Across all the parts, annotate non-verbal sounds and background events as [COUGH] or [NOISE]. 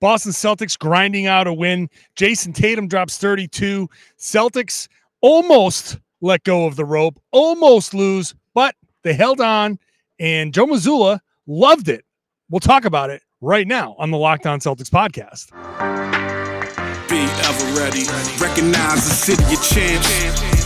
Boston Celtics grinding out a win. Jayson Tatum drops 32. Celtics almost let go of the rope, almost lose, but they held on, and Joe Mazzulla loved it. We'll talk about it right now on the Locked On Celtics podcast. Be ever ready. Recognize the city of champs.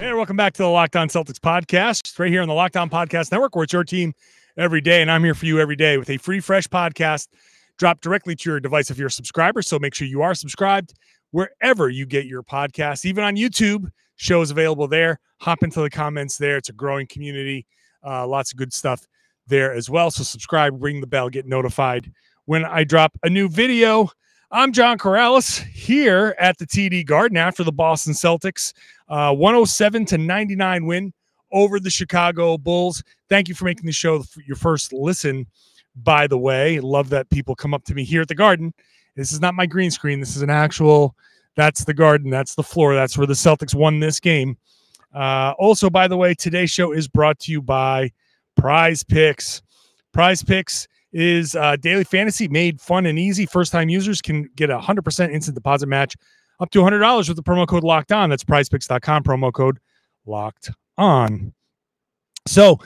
Hey, welcome back to the Locked On Celtics podcast, right here on the Locked On Podcast Network, where it's your team every day. And I'm here for you every day with a free, fresh podcast dropped directly to your device if you're a subscriber. So make sure you are subscribed wherever you get your podcasts, even on YouTube. Shows available there. Hop into the comments there. It's a growing community. Uh, lots of good stuff there as well. So subscribe, ring the bell, get notified when I drop a new video. I'm John Corrales here at the TD Garden after the Boston Celtics uh, 107 to 99 win over the Chicago Bulls. Thank you for making the show your first listen. By the way, love that people come up to me here at the Garden. This is not my green screen. This is an actual. That's the Garden. That's the floor. That's where the Celtics won this game. Uh, also, by the way, today's show is brought to you by Prize Picks. Prize Picks is uh, daily fantasy made fun and easy. First time users can get a 100% instant deposit match up to $100 with the promo code locked on. That's prizepicks.com, promo code locked on. So,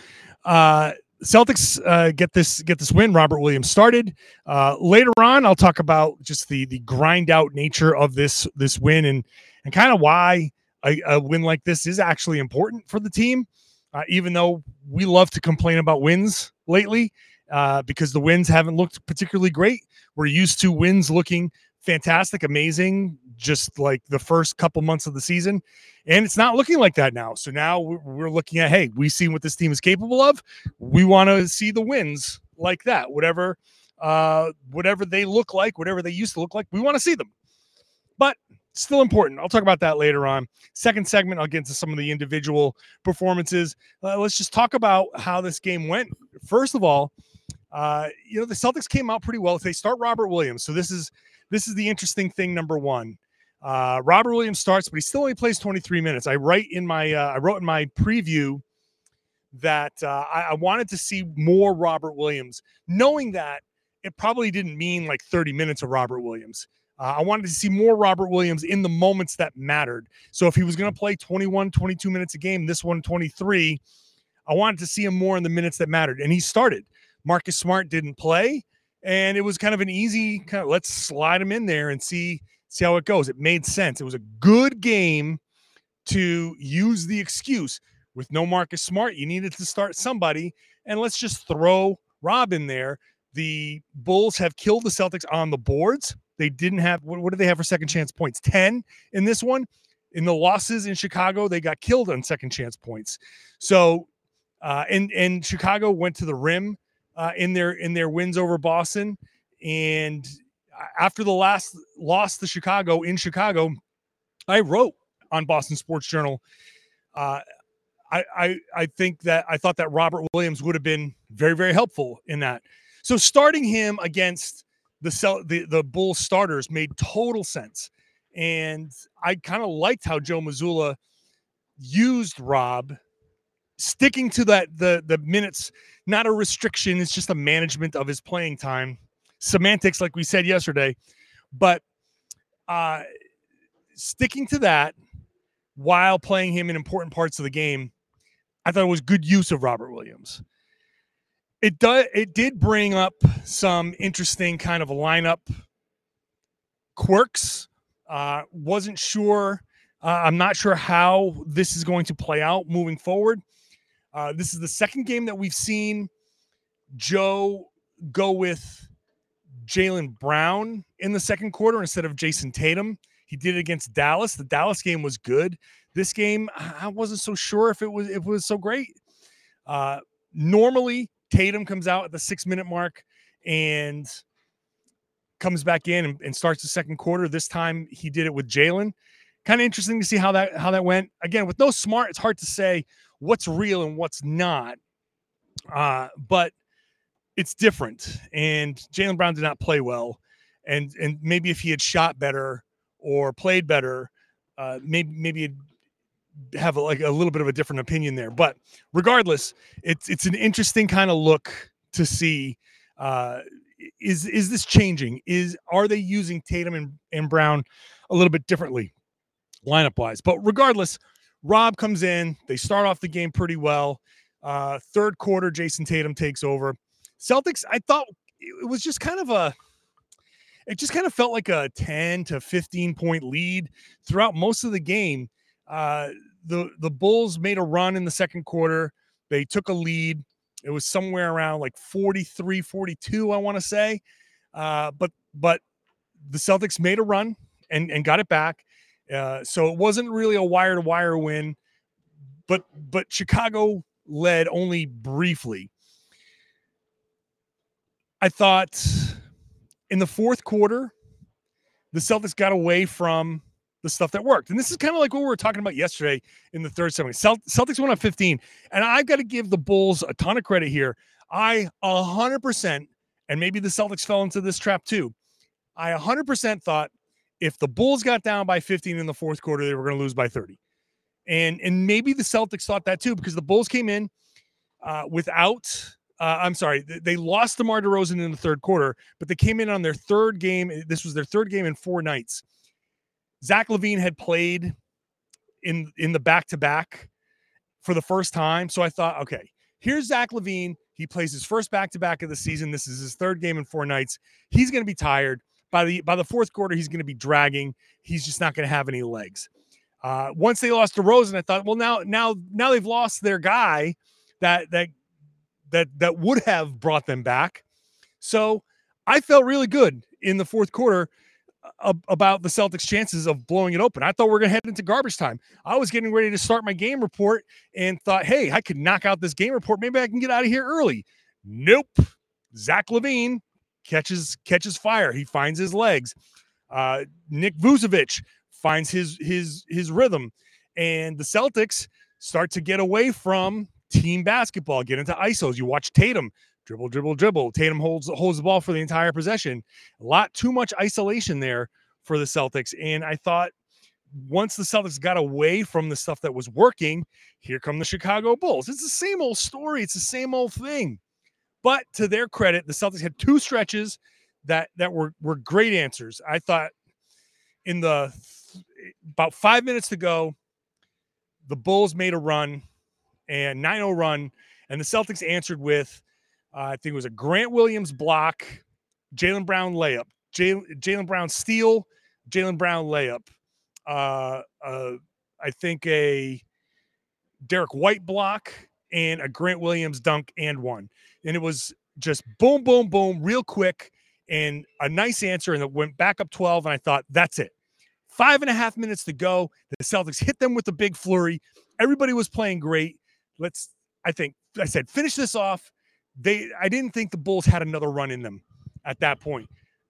uh, Celtics uh, get this get this win. Robert Williams started. Uh, later on, I'll talk about just the the grind out nature of this this win and and kind of why a, a, win like this is actually important for the team. Uh, even though we love to complain about wins lately, uh, because the wins haven't looked particularly great. We're used to wins looking fantastic, amazing, just like the first couple months of the season. And it's not looking like that now. So now we're looking at, hey, we see what this team is capable of. We want to see the wins like that, whatever, uh, whatever they look like, whatever they used to look like. We want to see them. But still important. I'll talk about that later on. Second segment, I'll get into some of the individual performances. Uh, let's just talk about how this game went. First of all, uh, you know, the Celtics came out pretty well. If they start Robert Williams. So this is this is the interesting thing. Number one, uh, Robert Williams starts, but he still only plays 23 minutes. I write in my uh, I wrote in my preview that uh, I, I wanted to see more Robert Williams, knowing that it probably didn't mean like 30 minutes of Robert Williams. Uh, I wanted to see more Robert Williams in the moments that mattered. So if he was going to play 21, 22 minutes a game, this one 23, I wanted to see him more in the minutes that mattered. And he started. Marcus Smart didn't play, and it was kind of an easy kind of let's slide him in there and see see how it goes. It made sense. It was a good game to use the excuse with no Marcus Smart. You needed to start somebody, and let's just throw Rob in there. The Bulls have killed the Celtics on the boards. They didn't have what, what did they have for second chance points? 10 in this one. In the losses in Chicago, they got killed on second chance points. So uh, and and Chicago went to the rim uh, in their in their wins over Boston. And after the last loss to Chicago in Chicago, I wrote on Boston Sports Journal. Uh, I, I I think that I thought that Robert Williams would have been very very helpful in that. So starting him against the cell the the Bulls starters made total sense, and I kind of liked how Joe Mazzulla used Rob sticking to that the the minutes not a restriction it's just a management of his playing time. Semantics like we said yesterday but uh sticking to that while playing him in important parts of the game i thought it was good use of robert williams. It does it did bring up some interesting kind of lineup quirks. Uh wasn't sure uh, i'm not sure how this is going to play out moving forward uh, this is the second game that we've seen Joe go with Jaylen Brown in the second quarter instead of Jayson Tatum. He did it against Dallas. The Dallas game was good. This game, I wasn't so sure if it was if it was so great. Uh, normally, Tatum comes out at the six minute mark and comes back in and, and starts the second quarter. This time he did it with Jaylen. Kind of interesting to see how that how that went. Again, with no smart, it's hard to say what's real and what's not. Uh, but it's different. And Jaylen Brown did not play well. And and maybe if he had shot better or played better, uh, maybe maybe have a, like a little bit of a different opinion there. But regardless, it's it's an interesting kind of look to see. Uh, is is this changing? Is are they using Tatum and, and Brown a little bit differently, lineup wise? But regardless, Rob comes in. They start off the game pretty well. Uh, third quarter, Jayson Tatum takes over. Celtics, I thought it was just kind of a it just kind of felt like a 10 to 15 point lead throughout most of the game. Uh, the the Bulls made a run in the second quarter. They took a lead. It was somewhere around like 43 42, I want to say. Uh, but but the Celtics made a run and, and got it back. Uh, so it wasn't really a wire to wire win, but but Chicago led only briefly. I thought in the fourth quarter, the Celtics got away from the stuff that worked. And this is kind of like what we were talking about yesterday in the third semi. Celtics went on 15. And I've got to give the Bulls a ton of credit here. I 100%, and maybe the Celtics fell into this trap too. I 100% thought if the Bulls got down by 15 in the fourth quarter, they were going to lose by 30. And and maybe the Celtics thought that too because the Bulls came in uh, without uh, I'm sorry, they lost DeMar DeRozan in the third quarter, but they came in on their third game. Eh, this was their third game in four nights. Zach LaVine had played in in the back to back for the first time, so I thought, okay, here's Zach LaVine. He plays his first back to back of the season. This is his third game in four nights. He's going to be tired by the by the fourth quarter. He's going to be dragging. He's just not going to have any legs. Uh, once they lost DeRozan, I thought, well, now now now they've lost their guy that that that that would have brought them back. So I felt really good in the fourth quarter uh, about the Celtics' chances of blowing it open. I thought we are going to head into garbage time. I was getting ready to start my game report and thought, hey, I could knock out this game report. Maybe I can get out of here early. Nope. Zach LaVine catches catches fire. He finds his legs. Uh, Nick Vucevic finds his his his rhythm, and the Celtics start to get away from team basketball, get into ISOs. You watch Tatum dribble, dribble, dribble. Tatum holds holds the ball for the entire possession. A lot too much isolation there for the Celtics. And I thought once the Celtics got away from the stuff that was working, here come the Chicago Bulls. It's the same old story. It's the same old thing. But to their credit, the Celtics had two stretches that that were were great answers. I thought in the about five minutes to go, the Bulls made a run and 9-0 run, and the Celtics answered with, uh, I think it was a Grant Williams block, Jaylen Brown layup, Jaylen Brown steal, Jaylen Brown layup. Uh, uh, I think a Derrick White block and a Grant Williams dunk and one. And it was just boom, boom, boom, real quick and a nice answer. And it went back up 12. And I thought, that's it. Five and a half minutes to go. The Celtics hit them with the big flurry. Everybody was playing great let's I think I said finish this off. They I didn't think the Bulls had another run in them at that point.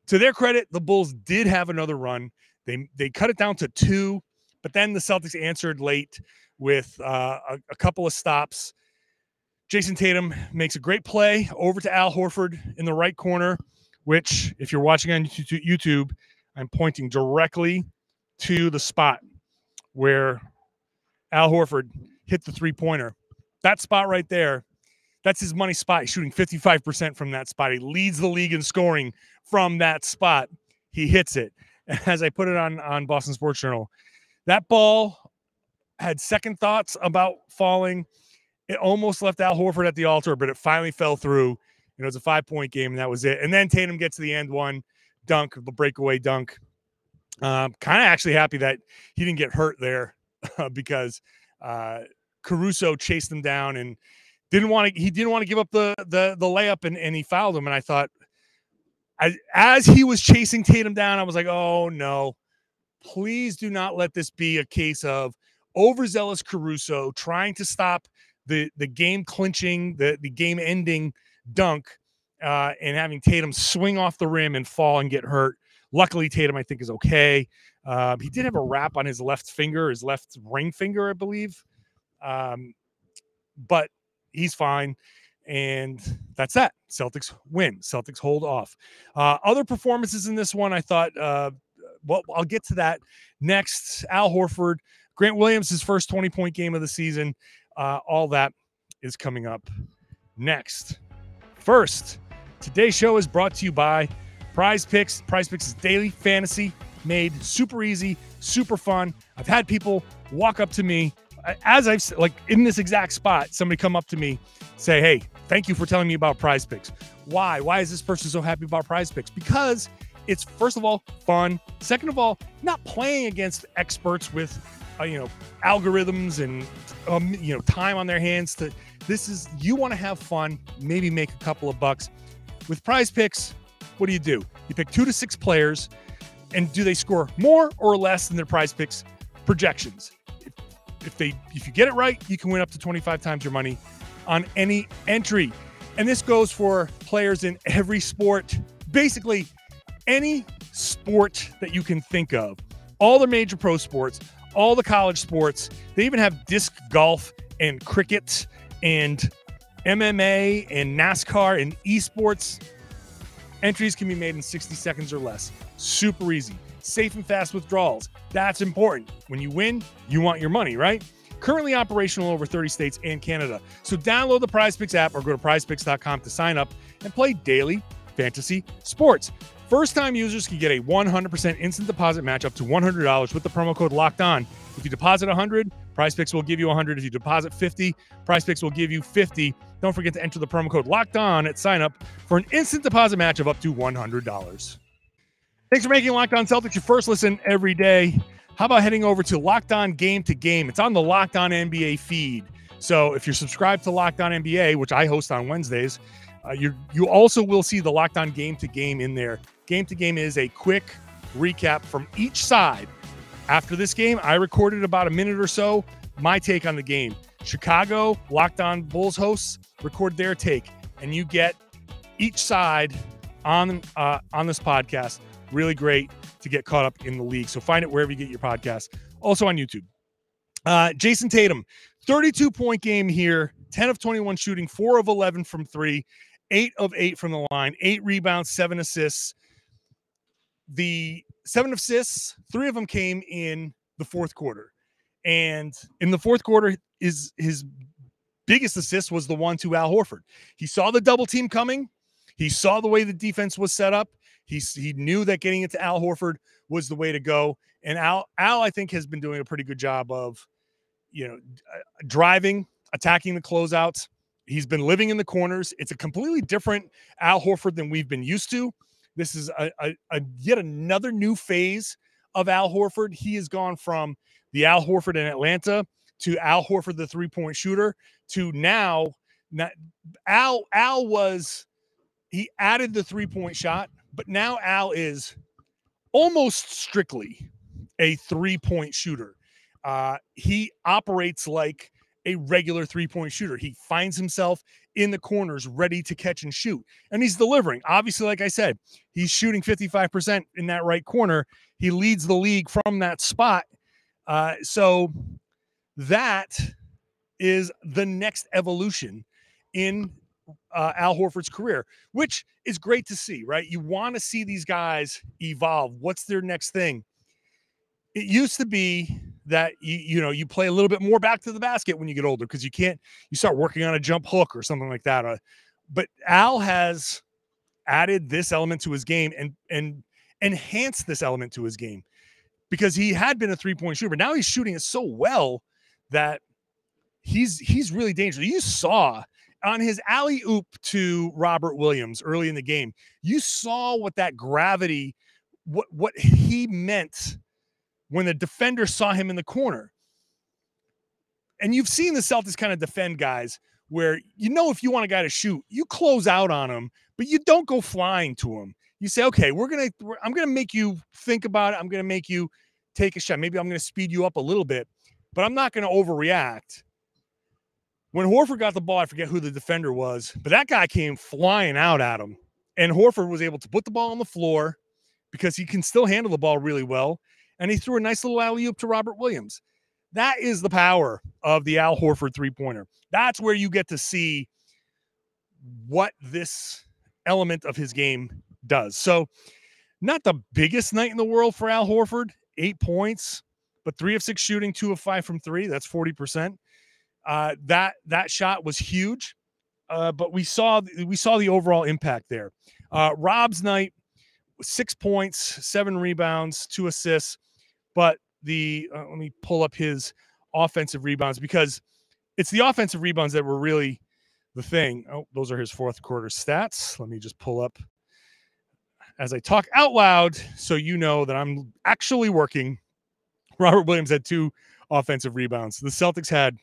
To their credit, the Bulls did have another run. They they cut it down to two, but then the Celtics answered late with uh, a, a couple of stops. Jayson Tatum makes a great play over to Al Horford in the right corner, which, if you're watching on YouTube, I'm pointing directly to the spot where Al Horford hit the three pointer that spot right there, that's his money spot. He's shooting 55% from that spot. He leads the league in scoring from that spot. He hits it. [LAUGHS] As I put it on, on Boston Sports Journal, that ball had second thoughts about falling. It almost left Al Horford at the altar, but it finally fell through. You know, it was a five point game, and that was it. And then Tatum gets to the end one dunk, the breakaway dunk. Um, kind of actually happy that he didn't get hurt there [LAUGHS] because uh, Caruso chased him down and didn't want to he didn't want to give up the the the layup and, and he fouled him. And I thought as, as he was chasing Tatum down, I was like, oh no, please do not let this be a case of overzealous Caruso trying to stop the the game clinching, the the game ending dunk uh, and having Tatum swing off the rim and fall and get hurt. Luckily, Tatum, I think, is okay. Um, he did have a wrap on his left finger, his left ring finger, I believe. Um, but he's fine. And that's that. Celtics win. Celtics hold off. Uh, other performances in this one, I thought, uh, well, I'll get to that next. Al Horford, Grant Williams, his first 20 point game of the season. Uh, all that is coming up next. First, today's show is brought to you by Prize Picks. Prize Picks is daily fantasy made super easy, super fun. I've had people walk up to me as I've like in this exact spot, somebody come up to me, say, Hey, thank you for telling me about prize picks. Why? Why is this person so happy about prize picks? Because it's first of all fun. Second of all, not playing against experts with, uh, you know, algorithms and, um, you know, time on their hands to, this is, you want to have fun, maybe make a couple of bucks. With prize picks, what do you do? You pick two to six players, and do they score more or less than their prize picks projections? if they if you get it right, you can win up to 25 times your money on any entry. And this goes for players in every sport, basically any sport that you can think of. All the major pro sports, all the college sports. They even have disc golf and cricket and MMA and NASCAR and esports. Entries can be made in 60 seconds or less. Super easy safe and fast withdrawals. That's important. When you win, you want your money, right? Currently operational over 30 states and Canada. So download the PrizePicks app or go to prizepicks.com to sign up and play daily fantasy sports. First time users can get a 100% instant deposit match up to $100 with the promo code locked on. If you deposit 100, PrizePicks will give you 100. If you deposit 50, PrizePicks will give you 50. Don't forget to enter the promo code locked on at sign up for an instant deposit match of up to $100. Thanks for making Locked On Celtics your first listen every day. How about heading over to Locked On Game to Game? It's on the Locked On NBA feed. So if you're subscribed to Locked On NBA, which I host on Wednesdays, uh, you you also will see the Locked On Game to Game in there. Game to Game is a quick recap from each side. After this game, I recorded about a minute or so my take on the game. Chicago Locked On Bulls hosts record their take, and you get each side on uh, on this podcast Really great to get caught up in the league. So find it wherever you get your podcast. Also on YouTube. Uh, Jayson Tatum, 32 point game here, 10 of 21 shooting, 4 of 11 from three, 8 of 8 from the line, 8 rebounds, 7 assists. The 7 assists, 3 of them came in the fourth quarter. And in the fourth quarter, his, his biggest assist was the one to Al Horford. He saw the double team coming. He saw the way the defense was set up. He he knew that getting it to Al Horford was the way to go, and Al Al I think has been doing a pretty good job of, you know, uh, driving, attacking the closeouts. He's been living in the corners. It's a completely different Al Horford than we've been used to. This is a, a, a yet another new phase of Al Horford. He has gone from the Al Horford in Atlanta to Al Horford, the three point shooter, to now. Not, Al Al was he added the three point shot but now Al is almost strictly a three point shooter. Uh, he operates like a regular three point shooter. He finds himself in the corners ready to catch and shoot, and he's delivering. Obviously, like I said, he's shooting 55% in that right corner. He leads the league from that spot. Uh, so that is the next evolution in uh, Al Horford's career, which is great to see, right? You want to see these guys evolve. What's their next thing? It used to be that you you know you play a little bit more back to the basket when you get older because you can't you start working on a jump hook or something like that. Uh, but Al has added this element to his game and and enhanced this element to his game because he had been a three point shooter, now he's shooting it so well that he's he's really dangerous. You saw on his alley oop to Robert Williams early in the game, you saw what that gravity, what what he meant when the defender saw him in the corner. And you've seen the Celtics kind of defend guys where you know if you want a guy to shoot, you close out on him, but you don't go flying to him. You say, okay, we're gonna, I'm gonna make you think about it. I'm gonna make you take a shot. Maybe I'm gonna speed you up a little bit, but I'm not gonna overreact When Horford got the ball, I forget who the defender was, but that guy came flying out at him. And Horford was able to put the ball on the floor because he can still handle the ball really well. And he threw a nice little alley oop to Robert Williams. That is the power of the Al Horford three pointer. That's where you get to see what this element of his game does. So, not the biggest night in the world for Al Horford, eight points, but three of six shooting, two of five from three. That's 40%. Uh, that that shot was huge. Uh, but we saw we saw the overall impact there. Uh, Rob's night, six points, seven rebounds, two assists. But the uh, let me pull up his offensive rebounds because it's the offensive rebounds that were really the thing. Oh, those are his fourth quarter stats. Let me just pull up as I talk out loud so you know that I'm actually working. Robert Williams had two offensive rebounds. The Celtics had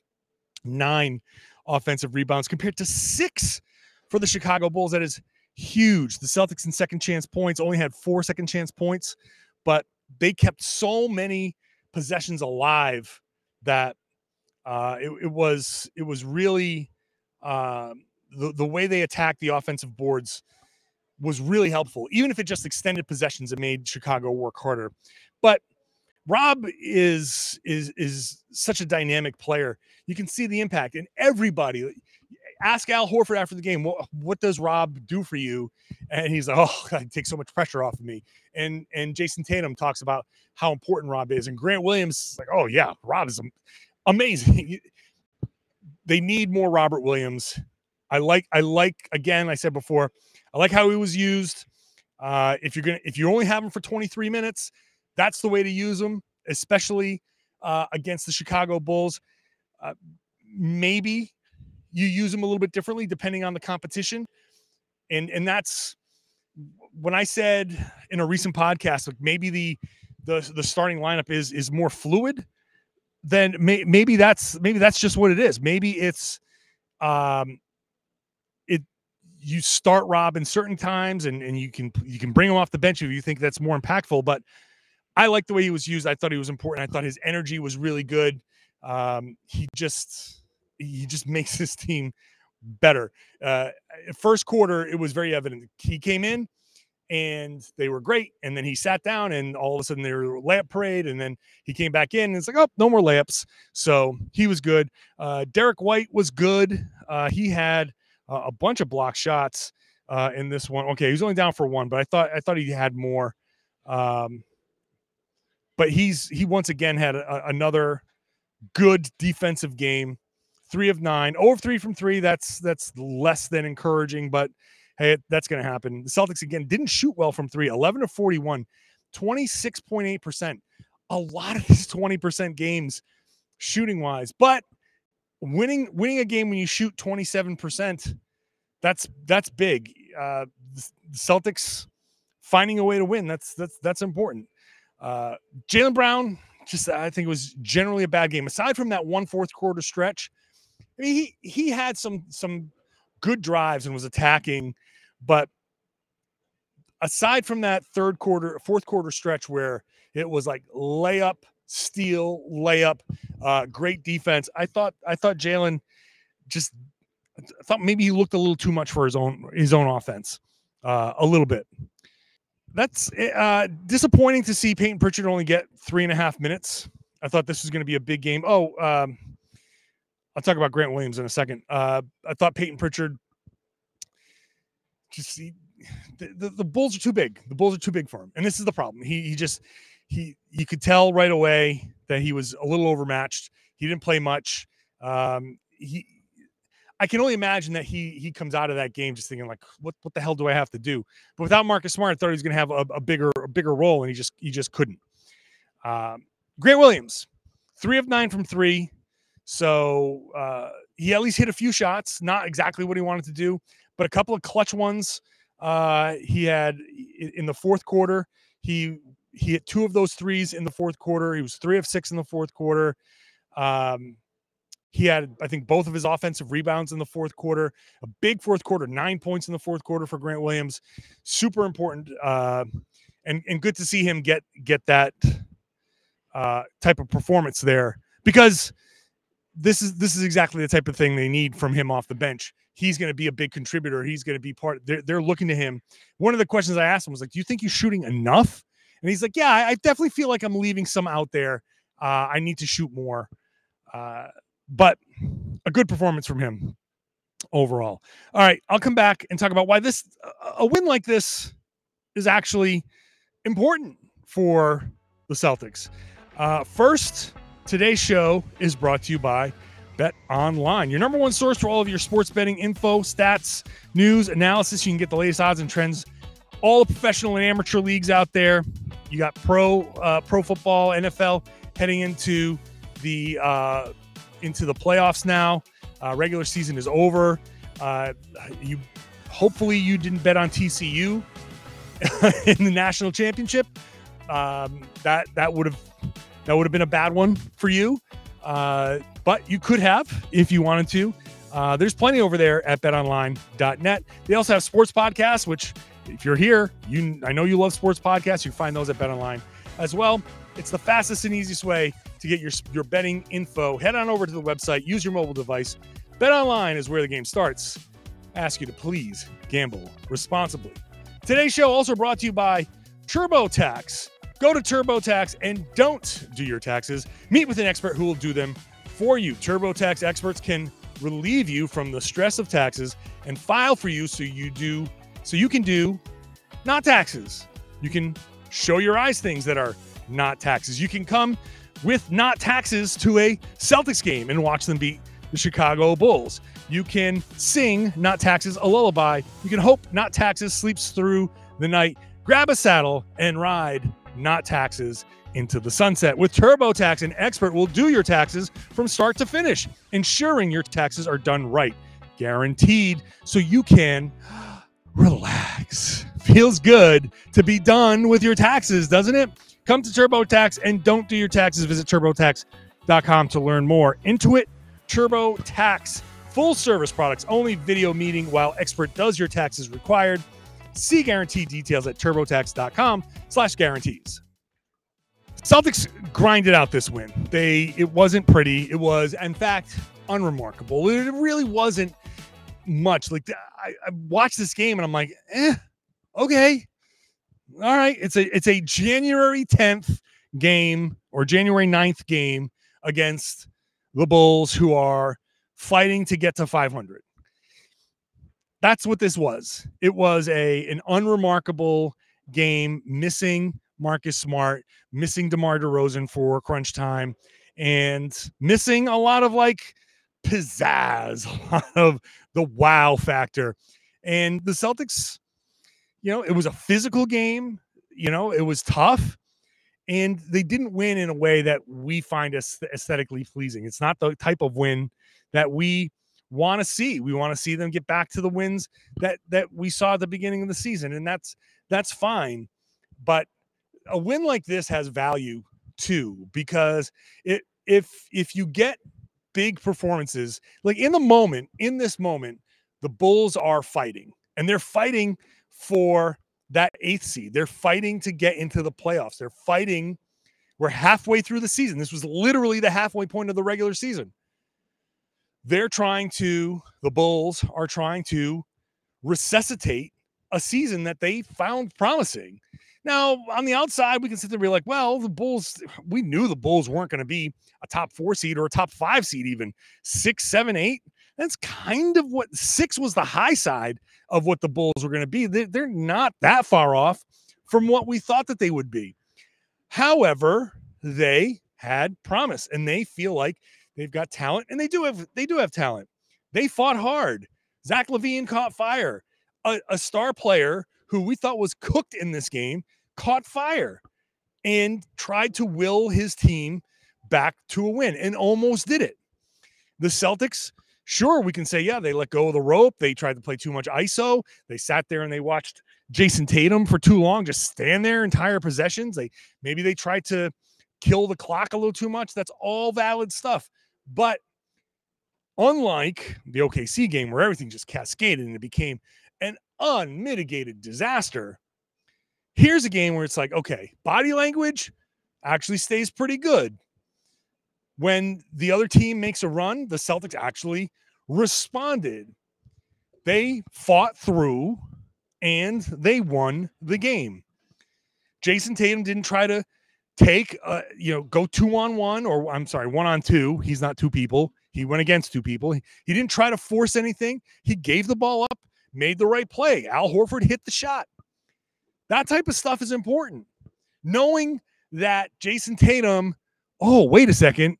nine offensive rebounds compared to six for the Chicago Bulls. That is huge. The Celtics in second chance points only had four second chance points, but they kept so many possessions alive that uh, it, it was it was really uh, the the way they attacked the offensive boards was really helpful. Even if it just extended possessions, it made Chicago work harder. But Rob is is is such a dynamic player. You can see the impact and everybody. Ask Al Horford after the game, what, what does Rob do for you? And he's like, oh, [LAUGHS] God, it takes so much pressure off of me. And and Jayson Tatum talks about how important Rob is. And Grant Williams is like, oh yeah, Rob is amazing. [LAUGHS] they need more Robert Williams. I like I like again, I said before, I like how he was used. Uh, if you're gonna if you only have him for 23 minutes, that's the way to use him, especially uh, against the Chicago Bulls. Uh, maybe you use them a little bit differently depending on the competition, and and that's when I said in a recent podcast, like maybe the the the starting lineup is is more fluid. Then may, maybe that's maybe that's just what it is. Maybe it's um it you start Rob in certain times and and you can you can bring him off the bench if you think that's more impactful. But I like the way he was used. I thought he was important. I thought his energy was really good. Um, he just he just [LAUGHS] makes his team better. Uh, first quarter, it was very evident. He came in and they were great, and then he sat down, and all of a sudden they were layup parade, and then he came back in, and it's like, oh, no more layups. So he was good. Uh, Derrick White was good. Uh, he had uh, a bunch of block shots uh, in this one. Okay, he was only down for one, but I thought I thought he had more. Um, but he's he once again had a, another good defensive game. Three of nine, over three from three. That's that's less than encouraging, but hey, that's going to happen. The Celtics again didn't shoot well from three, 11 to 41, 26.8%. A lot of these 20% games shooting wise, but winning winning a game when you shoot 27%, that's that's big. Uh, Celtics finding a way to win, that's that's that's important. Uh, Jaylen Brown, just I think it was generally a bad game. Aside from that one fourth quarter stretch, He he had some some good drives and was attacking, but aside from that third quarter, fourth quarter stretch where it was like layup, steal, layup, uh, great defense. I thought I thought Jaylen just I thought maybe he looked a little too much for his own his own offense, uh, a little bit that's uh, disappointing to see Payton Pritchard only get three and a half minutes. I thought this was going to be a big game. Oh, um, I'll talk about Grant Williams in a second. Uh, I thought Payton Pritchard just he, the, the, the Bulls are too big. The Bulls are too big for him, and this is the problem. He he just he you could tell right away that he was a little overmatched. He didn't play much. Um, he I can only imagine that he he comes out of that game just thinking like, what what the hell do I have to do? But without Marcus Smart, I thought he was going to have a, a, bigger a bigger role, and he just he just couldn't. Um, Grant Williams, three of nine from three, so uh, he at least hit a few shots. Not exactly what he wanted to do, but a couple of clutch ones. Uh, he had in the fourth quarter. He he hit two of those threes in the fourth quarter. He was three of six in the fourth quarter. Um, he had, I think, both of his offensive rebounds in the fourth quarter. A big fourth quarter, nine points in the fourth quarter for Grant Williams. Super important, uh, and and good to see him get get that uh, type of performance there because this is this is exactly the type of thing they need from him off the bench. He's going to be a big contributor. He's going to be part. They're, they're looking to him. One of the questions I asked him was like, "Do you think you're shooting enough?" And he's like, "Yeah, I, definitely feel like I'm leaving some out there. Uh, I need to shoot more." Uh, but a good performance from him overall. All right, I'll come back and talk about why this a win like this is actually important for the Celtics. Uh, first, today's show is brought to you by Bet Online, your number one source for all of your sports betting info, stats, news, analysis. You can get the latest odds and trends. All the professional and amateur leagues out there. You got pro, uh, pro football, NFL heading into the uh, into the playoffs now. Uh, regular season is over. Uh, you hopefully you didn't bet on TCU [LAUGHS] in the national championship. Um, that that would have that would have been a bad one for you. Uh, but you could have if you wanted to. Uh, there's plenty over there at betonline.net. They also have sports podcasts, which if you're here, you I know you love sports podcasts. You can find those at betonline as well. It's the fastest and easiest way to get your your betting info. Head on over to the website, use your mobile device. BetOnline is where the game starts. Ask you to please gamble responsibly. Today's show also brought to you by TurboTax. Go to TurboTax and don't do your taxes. Meet with an expert who will do them for you. TurboTax experts can relieve you from the stress of taxes and file for you so you do so you can do not taxes. You can show your eyes things that are not taxes. You can come with not taxes to a Celtics game and watch them beat the Chicago Bulls. You can sing not taxes a lullaby. You can hope not taxes sleeps through the night. Grab a saddle and ride not taxes into the sunset. With TurboTax, an expert will do your taxes from start to finish, ensuring your taxes are done right, guaranteed, so you can relax. Feels good to be done with your taxes, doesn't it? Come to TurboTax and don't do your taxes. Visit turbotax.com to learn more. Intuit TurboTax, full service products, only video meeting while expert does your taxes required. See guarantee details at turbotax.com slash guarantees. Celtics grinded out this win. They it wasn't pretty. It was, in fact, unremarkable. It really wasn't much. Like I, I watched this game and I'm like, eh, okay, all right. It's a it's a January 10th game or January 9th game against the Bulls, who are fighting to get to 500. That's what this was. It was a an unremarkable game, missing Marcus Smart, missing DeMar DeRozan for crunch time, and missing a lot of like pizzazz, [LAUGHS] a lot of the wow factor. And the Celtics, you know, it was a physical game. You know, it was tough and they didn't win in a way that we find aesthetically pleasing. It's not the type of win that we want to see. We want to see them get back to the wins that that we saw at the beginning of the season, and that's that's fine. But a win like this has value too because it if if you get big performances like in the moment in this moment the bulls are fighting and they're fighting for that eighth seed. They're fighting to get into the playoffs. They're fighting. We're halfway through the season. This was literally the halfway point of the regular season. They're trying to, the Bulls are trying to resuscitate a season that they found promising. Now, on the outside, we can sit there and be like, well, the Bulls, we knew the Bulls weren't going to be a top four seed or a top five seed, even six, seven, eight. That's kind of what six was the high side of what the Bulls were going to be. They're not that far off from what we thought that they would be. However, they had promise and they feel like they've got talent and they do have they do have talent. They fought hard. Zach LaVine caught fire. A, a star player who we thought was cooked in this game caught fire and tried to will his team back to a win and almost did it. The Celtics Sure, we can say, yeah, they let go of the rope. They tried to play too much ISO. They sat there and they watched Jayson Tatum for too long, just stand there entire possessions. They maybe they tried to kill the clock a little too much. That's all valid stuff. But unlike the OKC game where everything just cascaded and it became an unmitigated disaster, here's a game where it's like, okay, body language actually stays pretty good when the other team makes a run, the Celtics actually responded. They fought through and they won the game. Jayson Tatum didn't try to take, uh, you know, go two on one, or I'm sorry, one on two. He's not two people. He went against two people. He, he didn't try to force anything. He gave the ball up, made the right play. Al Horford hit the shot. That type of stuff is important. Knowing that jayson Tatum, oh, wait a second,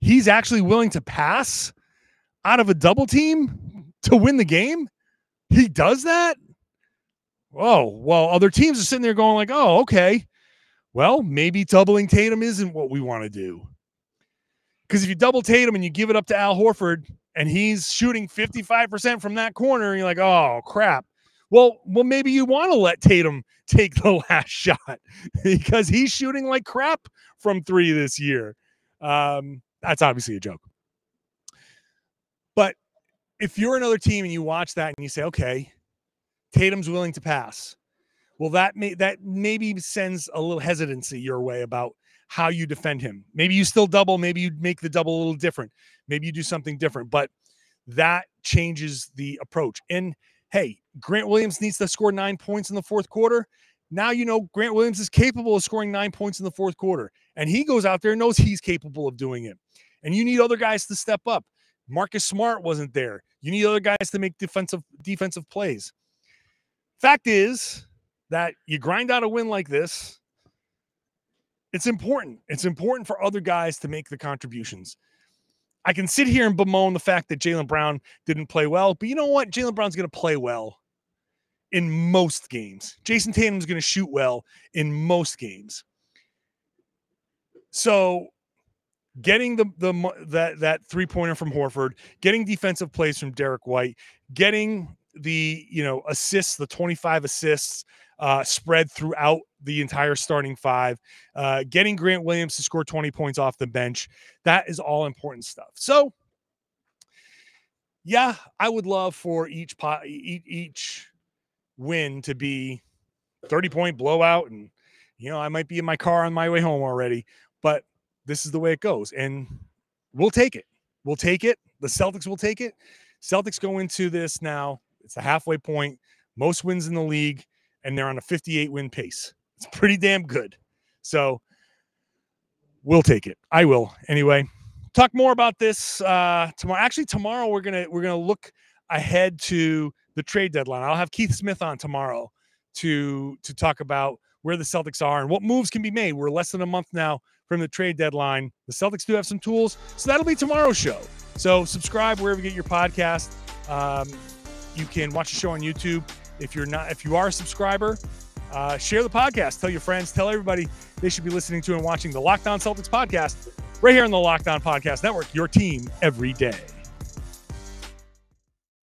he's actually willing to pass out of a double team to win the game. He does that. Oh, well, other teams are sitting there going like, "Oh, okay. Well, maybe doubling Tatum isn't what we want to do." Because if you double Tatum and you give it up to Al Horford and he's shooting 55% from that corner, you're like, "Oh, crap." Well, well, maybe you want to let Tatum take the [LAUGHS] last shot [LAUGHS] because he's shooting like crap from three this year. Um, that's obviously a joke. But if you're another team and you watch that and you say, okay, Tatum's willing to pass, well, that may that maybe sends a little hesitancy your way about how you defend him. Maybe you still double, maybe you make the double a little different, maybe you do something different, but that changes the approach. And hey, Grant Williams needs to score nine points in the fourth quarter. Now you know Grant Williams is capable of scoring nine points in the fourth quarter, and he goes out there and knows he's capable of doing it. And you need other guys to step up. Marcus Smart wasn't there. You need other guys to make defensive defensive plays. Fact is that you grind out a win like this. It's important. It's important for other guys to make the contributions. I can sit here and bemoan the fact that Jaylen Brown didn't play well, but you know what? Jaylen Brown's going to play well in most games. Jayson Tatum's going to shoot well in most games. So getting the the that that three pointer from Horford, getting defensive plays from Derrick White, getting the you know assists, the 25 assists uh, spread throughout the entire starting five, uh, getting Grant Williams to score 20 points off the bench. That is all important stuff. So, yeah, I would love for each pot, each win to be 30 point blowout, and you know I might be in my car on my way home already, but this is the way it goes. And we'll take it. We'll take it. The Celtics will take it. Celtics go into this now. It's a halfway point, most wins in the league, and they're on a 58 win pace. It's pretty damn good. So we'll take it. I will. Anyway, talk more about this uh tomorrow. Actually, tomorrow we're gonna we're gonna look ahead to the trade deadline. I'll have Keith Smith on tomorrow to to talk about where the Celtics are and what moves can be made. We're less than a month now from the trade deadline. The Celtics do have some tools, so that'll be tomorrow's show. So subscribe wherever you get your podcast. Um, you can watch the show on YouTube. If you're not, if you are a subscriber, uh, share the podcast. Tell your friends. Tell everybody they should be listening to and watching the Locked On Celtics podcast right here on the Locked On Podcast Network. Your team every day.